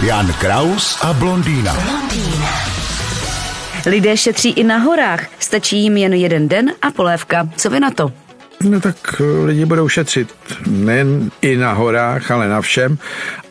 Jan Kraus a blondýna. Lidé šetří i na horách. Stačí jim jen jeden den a polévka. Co vy na to? No tak lidi budou šetřit nejen i na horách, ale na všem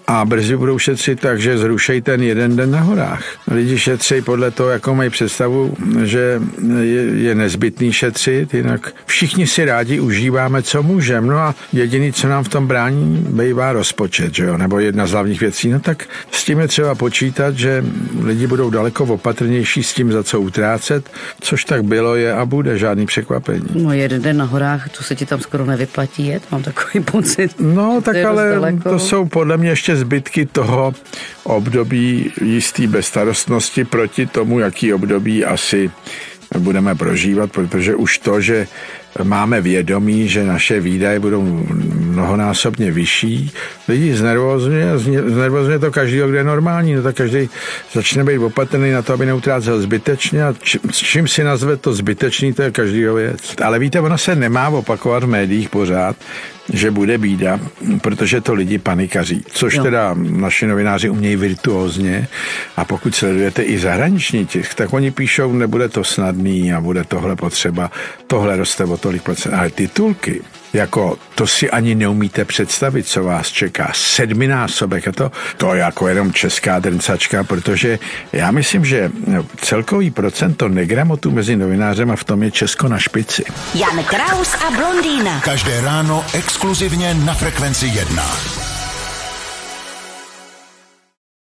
a brzy budou šetřit tak, že zrušej ten jeden den na horách. Lidi šetří podle toho, jako mají představu, že je, je nezbytný šetřit, jinak všichni si rádi užíváme, co můžeme. No a jediný, co nám v tom brání, bývá rozpočet, že jo? nebo jedna z hlavních věcí. No tak s tím je třeba počítat, že lidi budou daleko opatrnější s tím, za co utrácet, což tak bylo, je a bude žádný překvapení. No jeden den na horách, to se ti tam skoro nevyplatí jet, mám takový pocit. No tak ale to jsou podle mě ještě zbytky toho období jistý bezstarostnosti proti tomu, jaký období asi budeme prožívat, protože už to, že máme vědomí, že naše výdaje budou mnohonásobně vyšší. Lidi znervozňuje, znervozňuje to každý, kdo je normální, no tak každý začne být opatrný na to, aby neutrácel zbytečně a čím si nazve to zbytečný, to je každý věc. Ale víte, ono se nemá opakovat v médiích pořád, že bude bída, protože to lidi panikaří, což jo. teda naši novináři umějí virtuózně a pokud sledujete i zahraniční tisk, tak oni píšou, nebude to snadný a bude tohle potřeba, tohle roste o tolik procent, ale titulky, jako to si ani neumíte představit, co vás čeká. Sedminásobek a to, to je jako jenom česká drncačka, protože já myslím, že celkový procento negramotu mezi novinářem a v tom je Česko na špici. Jan Kraus a blondýna. Každé ráno exkluzivně na Frekvenci 1.